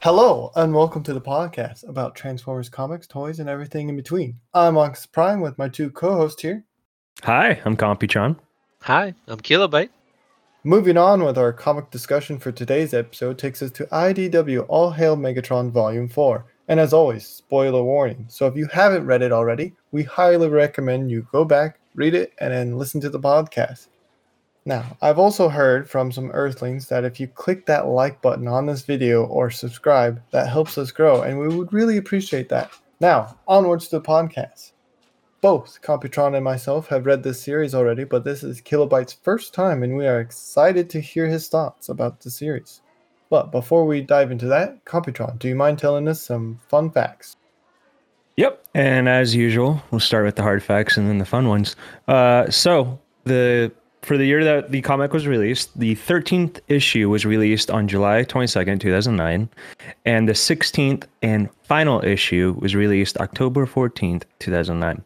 Hello, and welcome to the podcast about Transformers comics, toys, and everything in between. I'm Ox Prime with my two co hosts here. Hi, I'm Computron. Hi, I'm Kilobyte. Moving on with our comic discussion for today's episode takes us to IDW All Hail Megatron Volume 4. And as always, spoiler warning. So if you haven't read it already, we highly recommend you go back, read it, and then listen to the podcast. Now, I've also heard from some Earthlings that if you click that like button on this video or subscribe, that helps us grow, and we would really appreciate that. Now, onwards to the podcast. Both Computron and myself have read this series already, but this is Kilobyte's first time, and we are excited to hear his thoughts about the series. But before we dive into that, Computron, do you mind telling us some fun facts? Yep. And as usual, we'll start with the hard facts and then the fun ones. Uh, so the for the year that the comic was released, the 13th issue was released on July 22nd, 2009, and the 16th and final issue was released October 14th, 2009.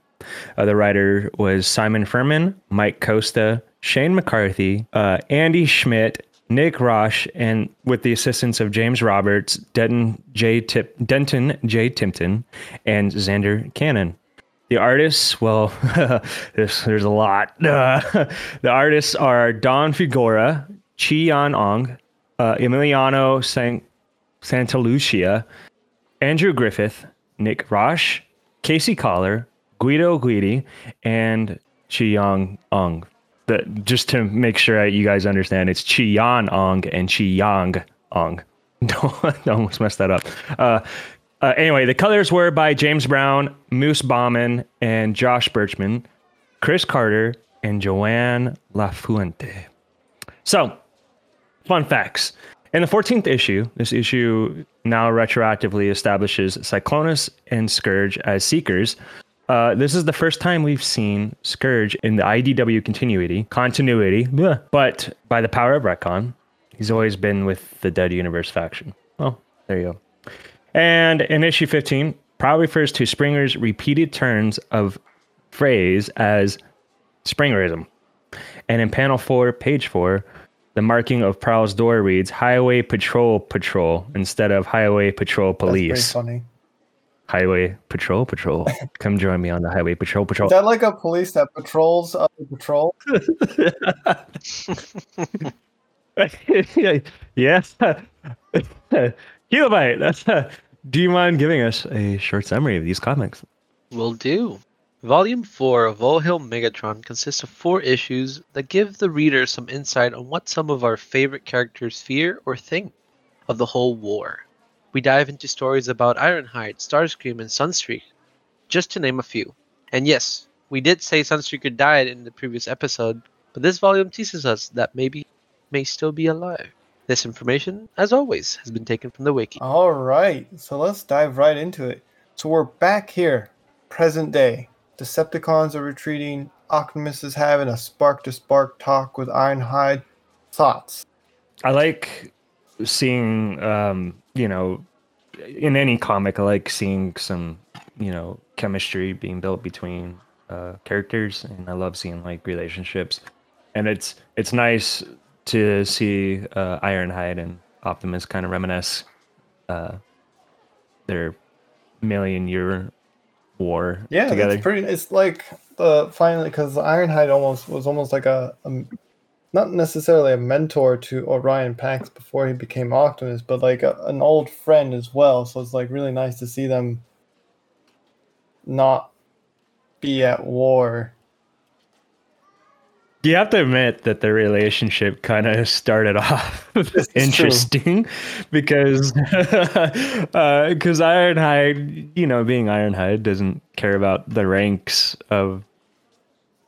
Uh, the writer was Simon Furman, Mike Costa, Shane McCarthy, uh, Andy Schmidt, Nick Roche, and with the assistance of James Roberts, Denton J. Tip, Denton J. Tipton, and Zander Cannon. The artists, well, there's, there's a lot. The artists are Don Figueroa, Chi Yan Ong, uh, Emiliano San- Santalucia, Andrew Griffith, Nick Roche, Casey Coller, Guido Guidi, and Chi Yang Ong. The, just to make sure you guys understand, it's Chi Yan Ong and Chi Yang Ong. Don't almost messed that up. Uh, uh, anyway, the colors were by James Brown, Moose Baumann, and Josh Birchman, Chris Carter, and Joana Lafuente. So, fun facts. In the 14th issue, this issue now retroactively establishes Cyclonus and Scourge as Seekers. Uh, this is the first time we've seen Scourge in the IDW continuity, continuity, bleh, but by the power of retcon, he's always been with the Dead Universe faction. Oh, there you go. And in issue 15, Prowl refers to Springer's repeated turns of phrase as Springerism. And in panel 4, page 4, the marking of Prowl's door reads Highway Patrol Patrol instead of Highway Patrol Police. That's funny. Highway Patrol Patrol. Come join me on the Highway Patrol Patrol. Is that like a police that patrols other patrol? yes. Kilobyte, that's uh, do you mind giving us a short summary of these comics? Will do. Volume 4 of All Hail Megatron consists of four issues that give the reader some insight on what some of our favorite characters fear or think of the whole war. We dive into stories about Ironhide, Starscream, and Sunstreak, just to name a few. And yes, we did say Sunstreaker died in the previous episode, but this volume teases us that maybe may still be alive. This information, as always, has been taken from the wiki. All right, so let's dive right into it. So we're back here, present day. Decepticons are retreating. Optimus is having a spark to spark talk with Ironhide. Thoughts? I like seeing, um, you know, in any comic, I like seeing some, you know, chemistry being built between uh, characters, and I love seeing like relationships. And it's it's nice to see uh, Ironhide and Optimus kind of reminisce uh, their million year war Yeah, together. it's pretty. It's like the finally because Ironhide almost was almost like a, a not necessarily a mentor to Orion Pax before he became Optimus, but like a, an old friend as well. So it's like really nice to see them not be at war. You have to admit that the relationship kind of started off interesting? Because because Ironhide, you know, being Ironhide doesn't care about the ranks of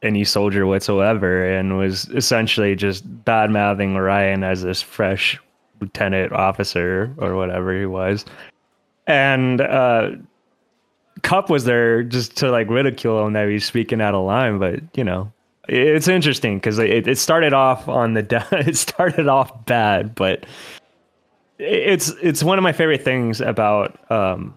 any soldier whatsoever, and was essentially just bad mouthing Orion as this fresh lieutenant officer or whatever he was, and uh, Kup was there just to like ridicule him that he's speaking out of line, but you know it's interesting because it, it started off on the da- it started off bad but it's it's one of my favorite things about um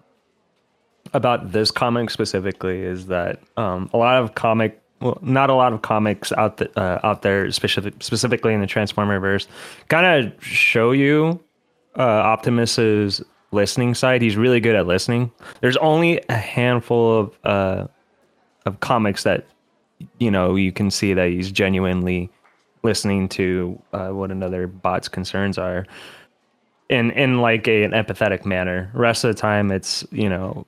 about this comic specifically is that um a lot of comic well not a lot of comics out the, uh, out there specific, specifically in the transformer verse kind of show you uh optimus's listening side. He's really good at listening. There's only a handful of uh, of comics that you know you can see that he's genuinely listening to uh, what another bot's concerns are in in like a, an empathetic manner. Rest of the time, it's you know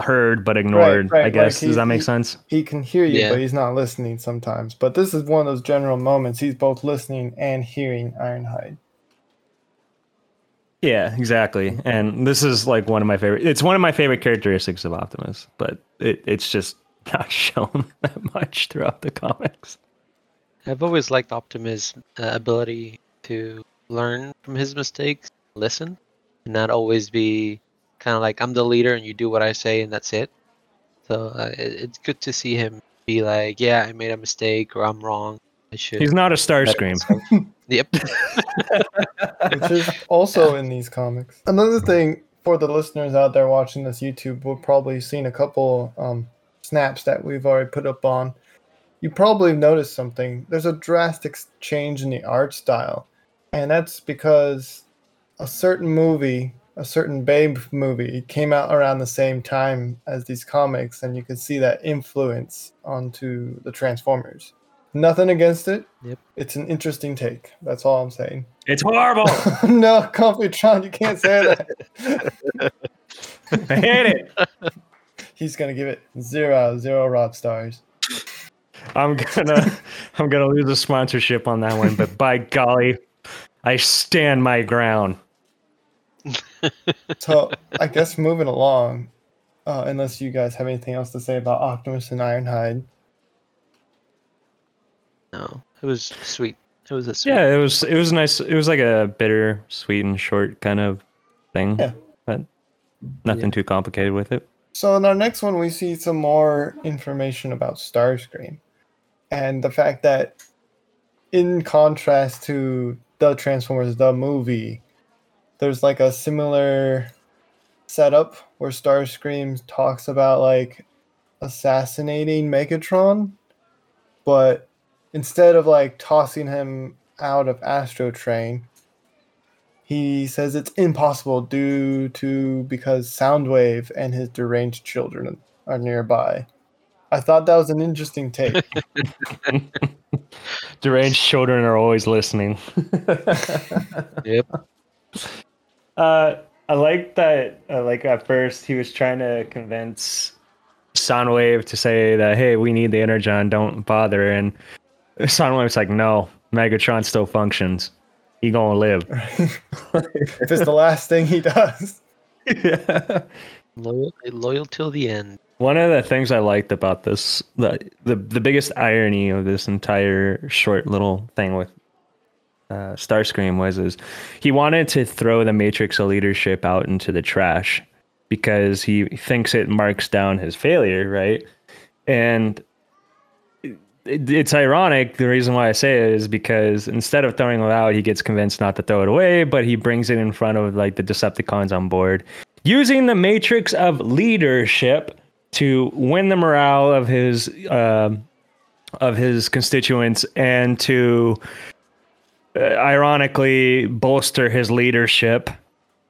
heard but ignored. right, I guess like does that make he- sense? He can hear you, Yeah. but he's not listening sometimes. But this is one of those general moments. He's both listening and hearing Ironhide. Yeah, exactly. And this is like one of my favorite. It's one of my favorite characteristics of Optimus, but it, it's just not shown that much throughout the comics. I've always liked Optimus' uh, ability to learn from his mistakes, listen, and not always be kind of like I'm the leader and you do what I say and that's it. So uh, it, it's good to see him be like, yeah, I made a mistake or I'm wrong. I should. He's not a Starscream. Yep. which is also in these comics. Another thing for the listeners out there watching this YouTube, we've probably seen a couple um, snaps that we've already put up on. You probably noticed something. There's a drastic change in the art style, and that's because a certain movie, a certain Bay movie, came out around the same time as these comics, and you can see that influence onto the Transformers. Nothing against it. Yep. It's an interesting take. That's all I'm saying. It's horrible. no, Computron, you can't say that. I hate it. He's gonna give it zero, zero out of zero rod stars. I'm gonna I'm gonna lose a sponsorship on that one, but by golly, I stand my ground. So I guess moving along, uh, unless you guys have anything else to say about Optimus and Ironhide. No, it was sweet. It was a sweet. Yeah, it was it was nice. It was like a bitter, sweet, and short kind of thing. Yeah. But nothing too complicated with it. So in our next one, we see some more information about Starscream, and the fact that, in contrast to the Transformers the movie, there's like a similar setup where Starscream talks about like assassinating Megatron, but instead of like tossing him out of Astrotrain, he says it's impossible due to because Soundwave and his deranged children are nearby. I thought that was an interesting take. Deranged children are always listening. Yep. Uh, I like that. Uh, like at first, he was trying to convince Soundwave to say that, "Hey, we need the Energon. Don't bother." And Soundwave's like, "No, Megatron still functions. He gonna live." if it's the last thing he does. yeah. Loyal, loyal till the end. One of the things I liked about this, the, the the biggest irony of this entire short little thing with uh, Starscream was is he wanted to throw the Matrix of leadership out into the trash because he thinks it marks down his failure, right? And it, it's ironic. The reason why I say it is because instead of throwing it out, he gets convinced not to throw it away, but he brings it in front of like the Decepticons on board, using the Matrix of leadership to win the morale of his uh, of his constituents and to uh, ironically bolster his leadership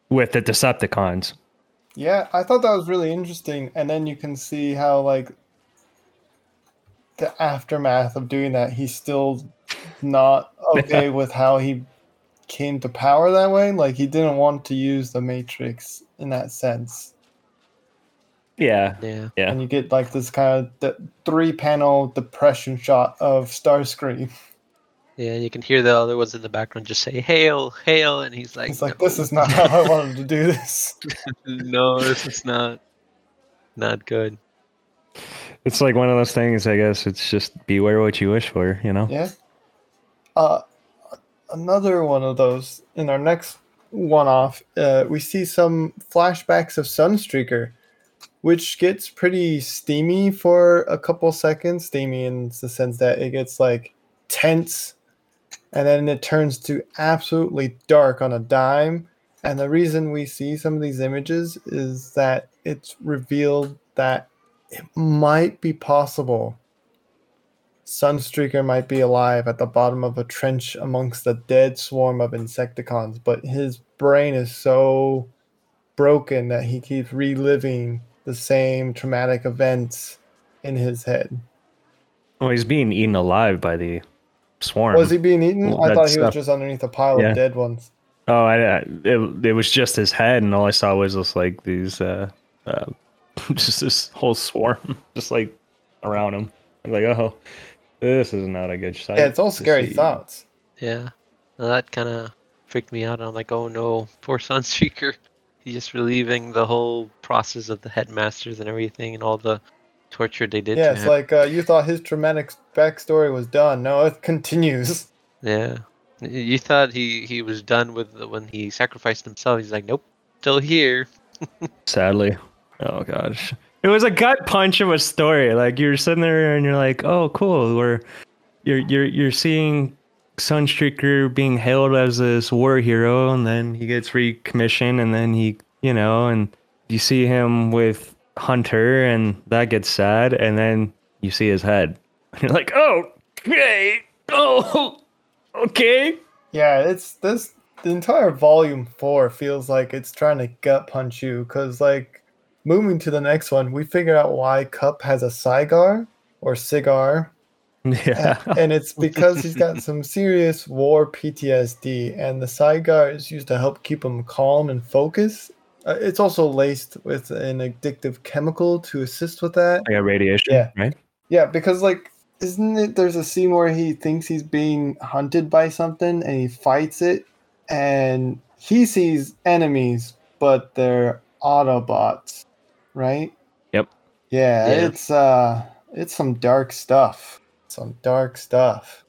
with the Decepticons. Yeah, I thought that was really interesting. And then you can see how, like, the aftermath of doing that, he's still not okay with how he came to power that way. Like, he didn't want to use the Matrix in that sense. Yeah, Yeah. yeah. And you get, like, this kind of the three panel depression shot of Starscream. Yeah, you can hear the other ones in the background just say "Hail, hail," and he's like, It's like, no, this is not how I wanted to do this. no, this is not, not good." It's like one of those things. I guess it's just beware what you wish for. You know. Yeah. Uh, another one of those in our next one off, uh, we see some flashbacks of Sunstreaker, which gets pretty steamy for a couple seconds. Steamy in the sense that it gets like tense and then it turns to absolutely dark on a dime. And the reason we see some of these images is that it's revealed that it might be possible Sunstreaker might be alive at the bottom of a trench amongst the dead swarm of Insecticons, but his brain is so broken that he keeps reliving the same traumatic events in his head. Well, he's being eaten alive by the swarm. Was he being eaten? Well, I thought he was just underneath a pile Yeah. of dead ones. Oh, I, I it, it was just his head, and all I saw was just like these, uh, uh, just this whole swarm, just like around him. I'm like, oh, this is not a good sight. Yeah, it's all scary see. thoughts. Yeah, Now that kind of freaked me out. I'm like, oh no, poor Sunstreaker. He's just relieving the whole process of the headmasters and everything, and all the torture they did Yeah, to it's him. like uh, you thought his traumatic backstory was done. No, it continues. Yeah. You thought he he was done with the, when he sacrificed himself. He's like, nope, still here. Sadly, oh gosh, it was a gut punch of a story. Like you're sitting there and you're like, oh, cool. We're you're you're you're seeing Sunstreaker being hailed as this war hero, and then he gets recommissioned, and then he, you know, and you see him with Hunter, and that gets sad, and then you see his head. And you're like, oh, okay, oh, okay. Yeah, it's this. The entire volume four feels like it's trying to gut punch you because, like, moving to the next one, we figure out why Kup has a cigar or cigar, Yeah, and it's because he's got some serious war PTSD, and the cigar is used to help keep him calm and focused. Uh, it's also laced with an addictive chemical to assist with that. I got radiation. Yeah. right. Yeah, because like, isn't it? There's a scene where he thinks he's being hunted by something, and he fights it, and he sees enemies, but they're Autobots, right? Yep. Yeah, Yeah. it's uh, it's some dark stuff. Some dark stuff.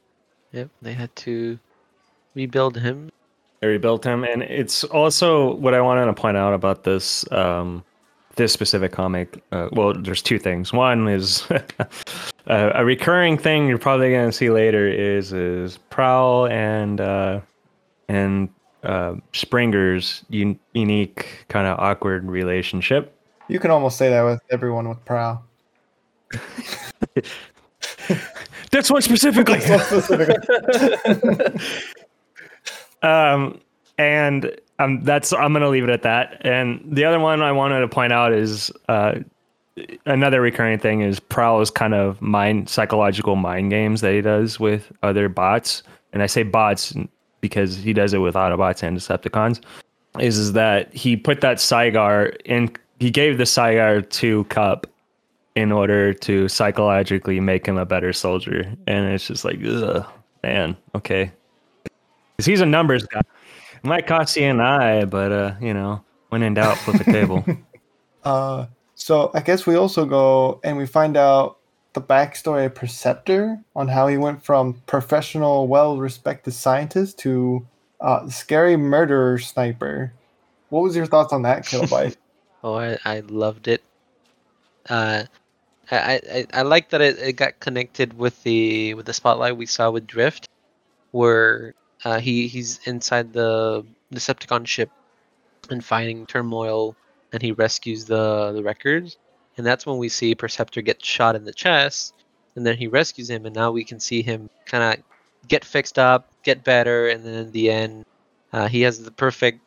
Yep, they had to rebuild him. They rebuilt him, and it's also what I wanted to point out about this um, this specific comic. Uh, well, there's two things. One is uh, a recurring thing you're probably going to see later is is Prowl and uh, and uh, Springer's un- unique kind of awkward relationship. You can almost say that with everyone with Prowl. That's one specifically. um, and um, that's I'm gonna leave it at that. And the other one I wanted to point out is uh, another recurring thing is Prowl's kind of mind psychological mind games that he does with other bots, and I say bots because he does it with Autobots and Decepticons. Is is that he put that Cygar in? He gave the Cygar two Kup in order to psychologically make him a better soldier, and it's just like, ugh, man, okay, because he's a numbers guy. It might cost you an eye, but uh, you know, when in doubt, flip a table. Uh, so I guess we also go and we find out the backstory of Perceptor on how he went from professional, well-respected scientist to uh, scary murderer sniper. What was your thoughts on that, Kilobyte? Oh, I, I loved it. Uh, I, I, I like that it, it got connected with the with the spotlight we saw with Drift, where uh, he he's inside the Decepticon ship and fighting turmoil, and he rescues the the records, and that's when we see Perceptor get shot in the chest, and then he rescues him, and now we can see him kind of get fixed up, get better, and then in the end, uh, he has the perfect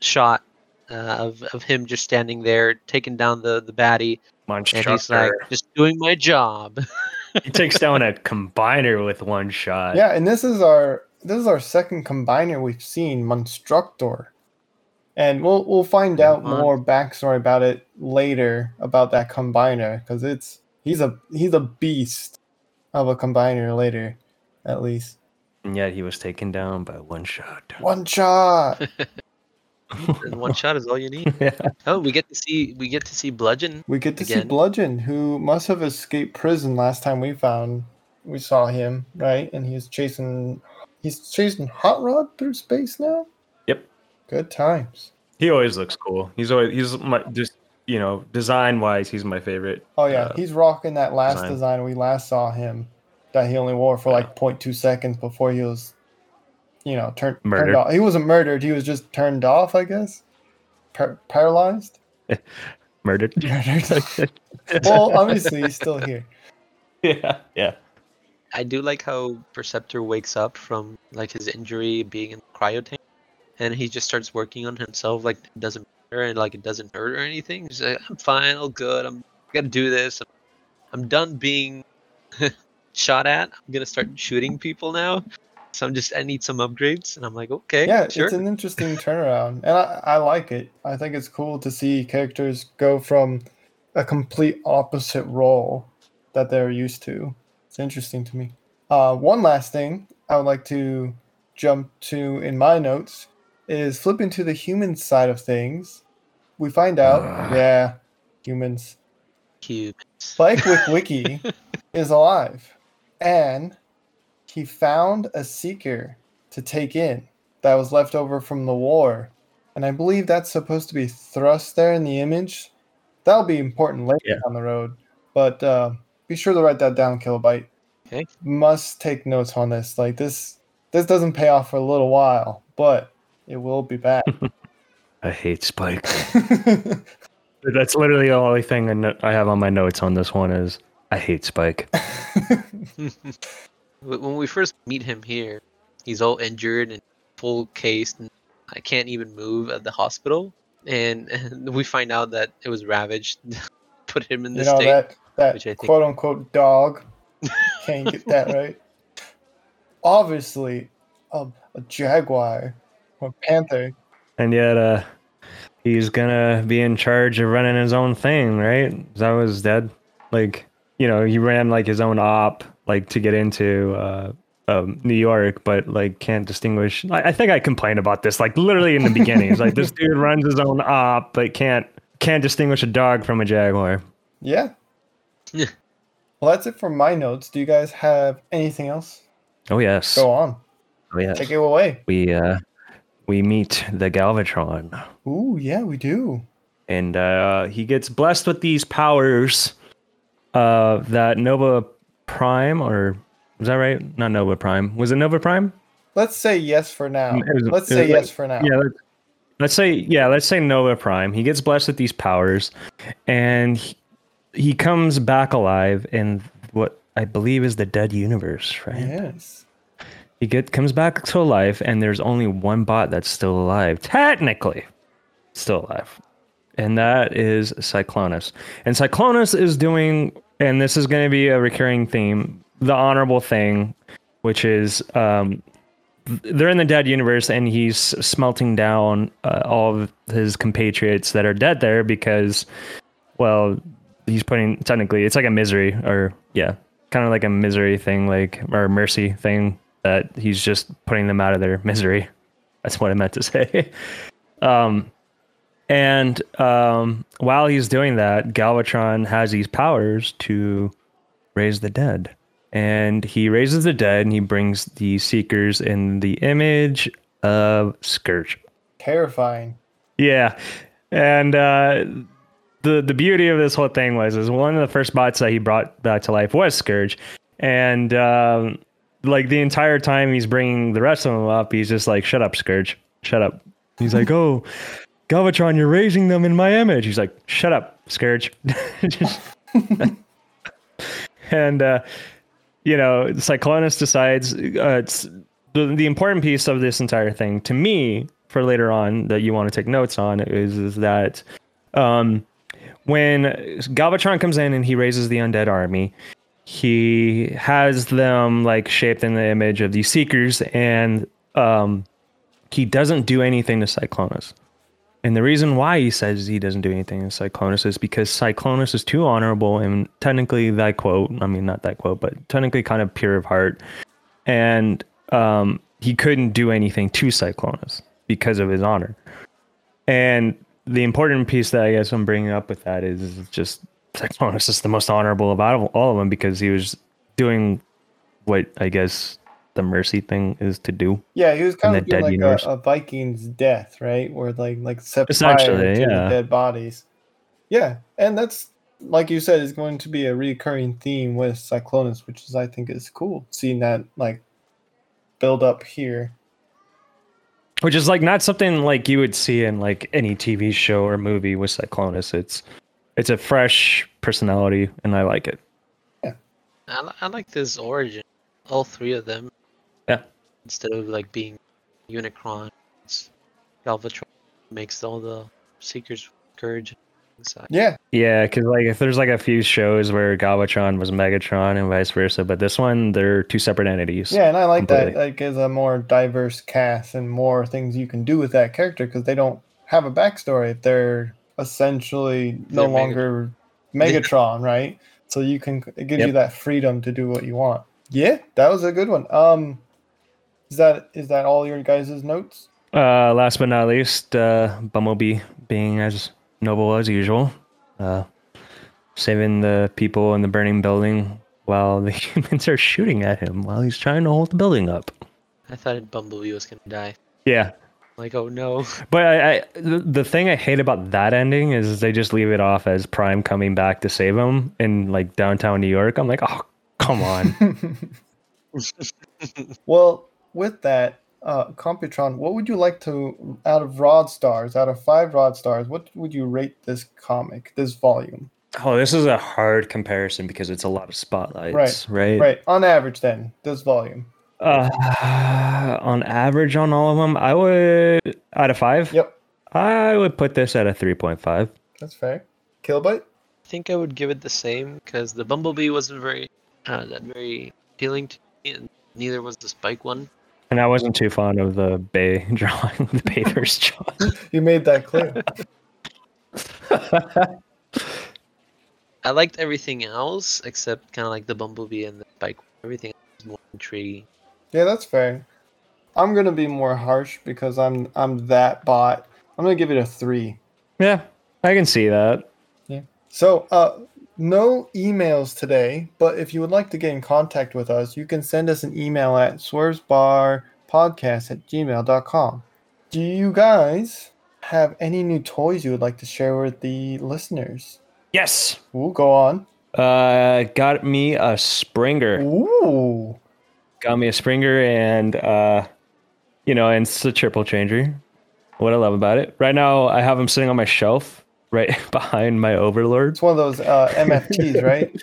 shot uh, of of him just standing there taking down the the baddie, Munch and he's like, just doing my job. he takes down a combiner with one shot. yeah, and this is our this is our second combiner we've seen, Monstructor. And we'll we'll find out Mon- more backstory about it later about that combiner because it's he's a he's a beast of a combiner later, at least. and yet he was taken down by one shot. One shot. and one shot is all you need. yeah. Oh, we get to see we get to see Bludgeon. We get to see Bludgeon, who must have escaped prison last time we found we saw him, right? And he's chasing he's chasing Hot Rod through space now. Yep. Good times. He always looks cool. He's always he's my just you know design wise he's my favorite. Oh yeah, Uh, he's rocking that last design. design. we last saw him that he only wore for like 0.2 seconds before he was you know turned Murdered. turned off. He wasn't murdered, he was just turned off, I guess. Par- paralyzed? Murdered. Murdered. well, obviously he's still here. yeah, yeah. I do like how Perceptor wakes up from like his injury being in the cryo tank, and he just starts working on himself like it doesn't matter and like it doesn't hurt or anything. He's like, I'm fine, all good. I'm gonna do this. I'm, I'm done being shot at. I'm gonna start shooting people now. So I'm just I need some upgrades, and I'm like, okay, Yeah, sure. it's an interesting turnaround, and I, I like it. I think it's cool to see characters go from a complete opposite role that they're used to. It's interesting to me. Uh, one last thing I would like to jump to in my notes is flipping to the human side of things. We find out, Ugh. yeah, humans. Humans. Spike Witwicky is alive, and he found a seeker to take in that was left over from the war, and I believe that's supposed to be thrust there in the image. That'll be important later Yeah. down the road, but uh, be sure to write that down, Kilobyte. Okay. Must take notes on this. Like this, this doesn't pay off for a little while, but it will be back. I hate Spike. That's literally the only thing I, no- I have on my notes on this one is I hate Spike. Wh- when we first meet him here, he's all injured and full cased, and I can't even move at the hospital. And, and we find out that it was ravaged, put him in you this know state. that that which I think- quote unquote dog can't get that right. Obviously, a, a jaguar or panther. And yet, uh, he's gonna be in charge of running his own thing, right? That was dead. Like, you know, he ran like his own op, like to get into uh, um, New York, but like can't distinguish. I, I think I complained about this, like literally in the beginning. It's like this dude runs his own op, but can't can't distinguish a dog from a jaguar. Yeah. Yeah. Well, that's it for my notes. Do you guys have anything else? Oh yes, Go on. oh yes. Take it away. We uh, we meet the Galvatron. Ooh, yeah, we do. and uh, he gets blessed with these powers uh, that Nova Prime, or was that right? Not Nova Prime. Was it Nova Prime? Let's say yes for now. Was- Let's say yes like- for now. Yeah. Let's, let's say yeah. Let's say Nova Prime. He gets blessed with these powers, and he, he comes back alive in what I believe is the dead universe, right? Yes. He get comes back to life, and there's only one bot that's still alive, technically, still alive, and that is Cyclonus. And Cyclonus is doing, and this is going to be a recurring theme, the honorable thing, which is um, they're in the dead universe, and he's smelting down uh, all of his compatriots that are dead there because, well, he's putting technically it's like a misery or yeah, kind of like a misery thing, like or mercy thing that he's just putting them out of their misery. That's what I meant to say. um, and um, while he's doing that, Galvatron has these powers to raise the dead. And he raises the dead and he brings the seekers in the image of Scourge. Terrifying. Yeah. And uh, the the beauty of this whole thing was is one of the first bots that he brought back to life was Scourge. And um, like the entire time he's bringing the rest of them up, he's just like, shut up, Scourge. Shut up. He's like, oh, Galvatron, you're raising them in my image. He's like, shut up, Scourge. And, uh, you know, Cyclonus decides uh, the, the important piece of this entire thing to me for later on that you want to take notes on is, is that um, when Galvatron comes in and he raises the undead army, he has them like shaped in the image of these seekers and um, he doesn't do anything to Cyclonus. And the reason why he says he doesn't do anything to Cyclonus is because Cyclonus is too honorable and technically that quote, I mean not that quote, but technically kind of pure of heart. And um, he couldn't do anything to Cyclonus because of his honor. And the important piece that I guess I'm bringing up with that is just Cyclonus is the most honorable of all of them because he was doing what I guess the mercy thing is to do. Yeah, he was kind of dead like universe. a, a Viking's death, right? Where like like set Essentially, fire to yeah. the dead bodies. Yeah, and that's like you said is going to be a recurring theme with Cyclonus, which is I think is cool seeing that like build up here. Which is like not something like you would see in like any TV show or movie with Cyclonus. It's it's a fresh personality and I like it. I, I like this origin. all three of them. Yeah. Instead of like being Unicron, it's Galvatron makes all the Seekers courage inside. Yeah, Yeah, because like if there's like a few shows where Galvatron was Megatron and vice versa, but this one they're two separate entities. yeah, and I like that. Completely. Like, gives a more diverse cast and more things you can do with that character because they don't have a backstory. They're essentially no They're Megatron. longer Megatron, right? So you can it gives you that freedom to do what you want. Yeah, that was a good one. Um, is that is that all your guys' notes? Uh, last but not least, uh, Bumblebee being as noble as usual, uh, saving the people in the burning building while the humans are shooting at him while he's trying to hold the building up. I thought Bumblebee was gonna die. Yeah, Like, oh no. but I, I the, the thing I hate about that ending is they just leave it off as Prime coming back to save him in like downtown New York. I'm like, oh, come on. Well, with that, uh, Computron, what would you like to, out of Rod stars, out of five Rod stars, what would you rate this comic, this volume? oh, this is a hard comparison because it's a lot of spotlights, right? Right, Right. on average, then, this volume. Uh, on average, on all of them, I would out of five. Yep, I would put this at a three point five. that's fair. Kilobyte? I think I would give it the same because the Bumblebee wasn't very uh, that very appealing to me, and neither was the Spike one. And I wasn't too fond of the Bay drawing, the Bayverse drawing. You made that clear. I liked everything else except kind of like the Bumblebee and the bike. Everything else was more intriguing. yeah, that's fair. I'm gonna be more harsh because I'm I'm that bot. I'm gonna give it a three. yeah, I can see that. Yeah. So, uh, no emails today, but if you would like to get in contact with us, you can send us an email at swervesbarpodcast at gmail.com. Do you guys have any new toys you would like to share with the listeners? Yes. Ooh, go on. Uh, got me a Springer. Ooh. Got me a Springer, and uh, you know, and it's a triple changer. What I love about it. Right now, I have him sitting on my shelf, right behind my Overlord. It's one of those uh, MFTs, right?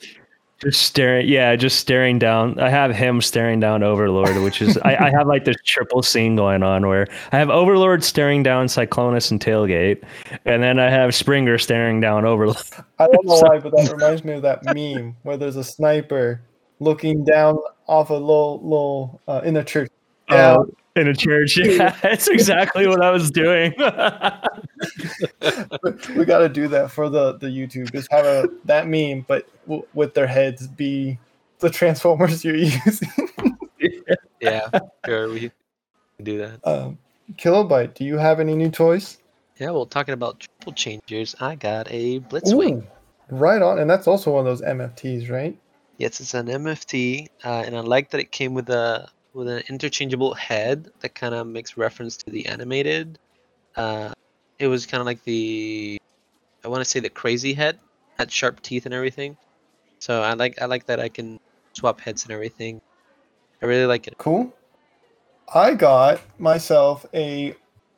Just staring, yeah, just staring down. I have him staring down Overlord, which is I, I have like this triple scene going on where I have Overlord staring down Cyclonus and Tailgate, and then I have Springer staring down Overlord. I don't know why, but that reminds me of that meme where there's a sniper looking down off a little, little uh, in a church. Yeah, uh, in a church. Yeah, that's exactly what I was doing. we got to do that for the the YouTube. Just have a that meme, but w- with their heads be the Transformers you're using. Yeah, sure, we can do that. um, Kilobyte, do you have any new toys? Yeah, well, talking about triple changers, I got a Blitzwing. Ooh, right on, and that's also one of those MFTs, right? Yes, it's an MFT, uh, and I like that it came with a with an interchangeable head that kind of makes reference to the animated. Uh, it was kind of like the, I want to say the crazy head, had sharp teeth and everything. So I like I like that I can swap heads and everything. I really like it. Cool. I got myself a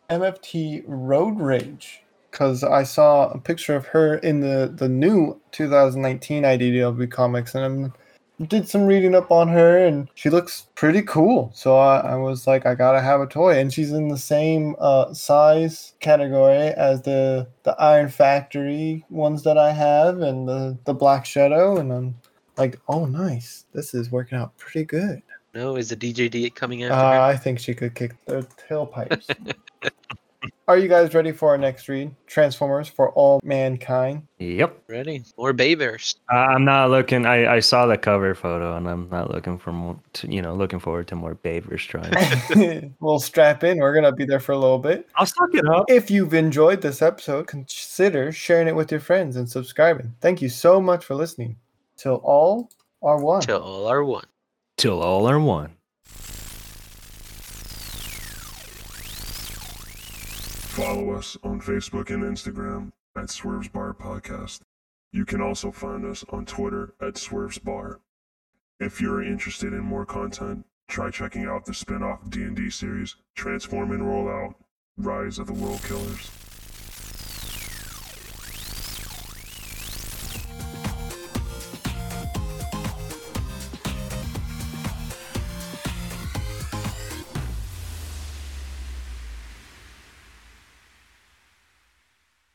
MFT Road Rage because I saw a picture of her in the the new 2019 IDW comics, and I did some reading up on her, and she looks pretty cool. So I, I was like, I gotta have a toy, and she's in the same uh, size category as the the Iron Factory ones that I have, and the the Black Shadow, and I'm like, oh, nice. This is working out pretty good. No, is the DJD coming after Uh. I think she could kick their tailpipes. Are you guys ready for our next read? Transformers for All Mankind. yep. Ready? More Bayverse. Uh, I'm not looking. I, I saw the cover photo, and I'm not looking for more. To, you know, looking forward to more Bayverse drawings. we'll strap in. We're going to be there for a little bit. I'll suck it up. If you've enjoyed this episode, consider sharing it with your friends and subscribing. Thank you so much for listening. Till all are one. Till all are one. Till all are one. Follow us on Facebook and Instagram at Swerves Bar Podcast. You can also find us on Twitter at Swerves Bar. If you're interested in more content, try checking out the spin-off D&D series Transform and Roll Out: Rise of the World Killers.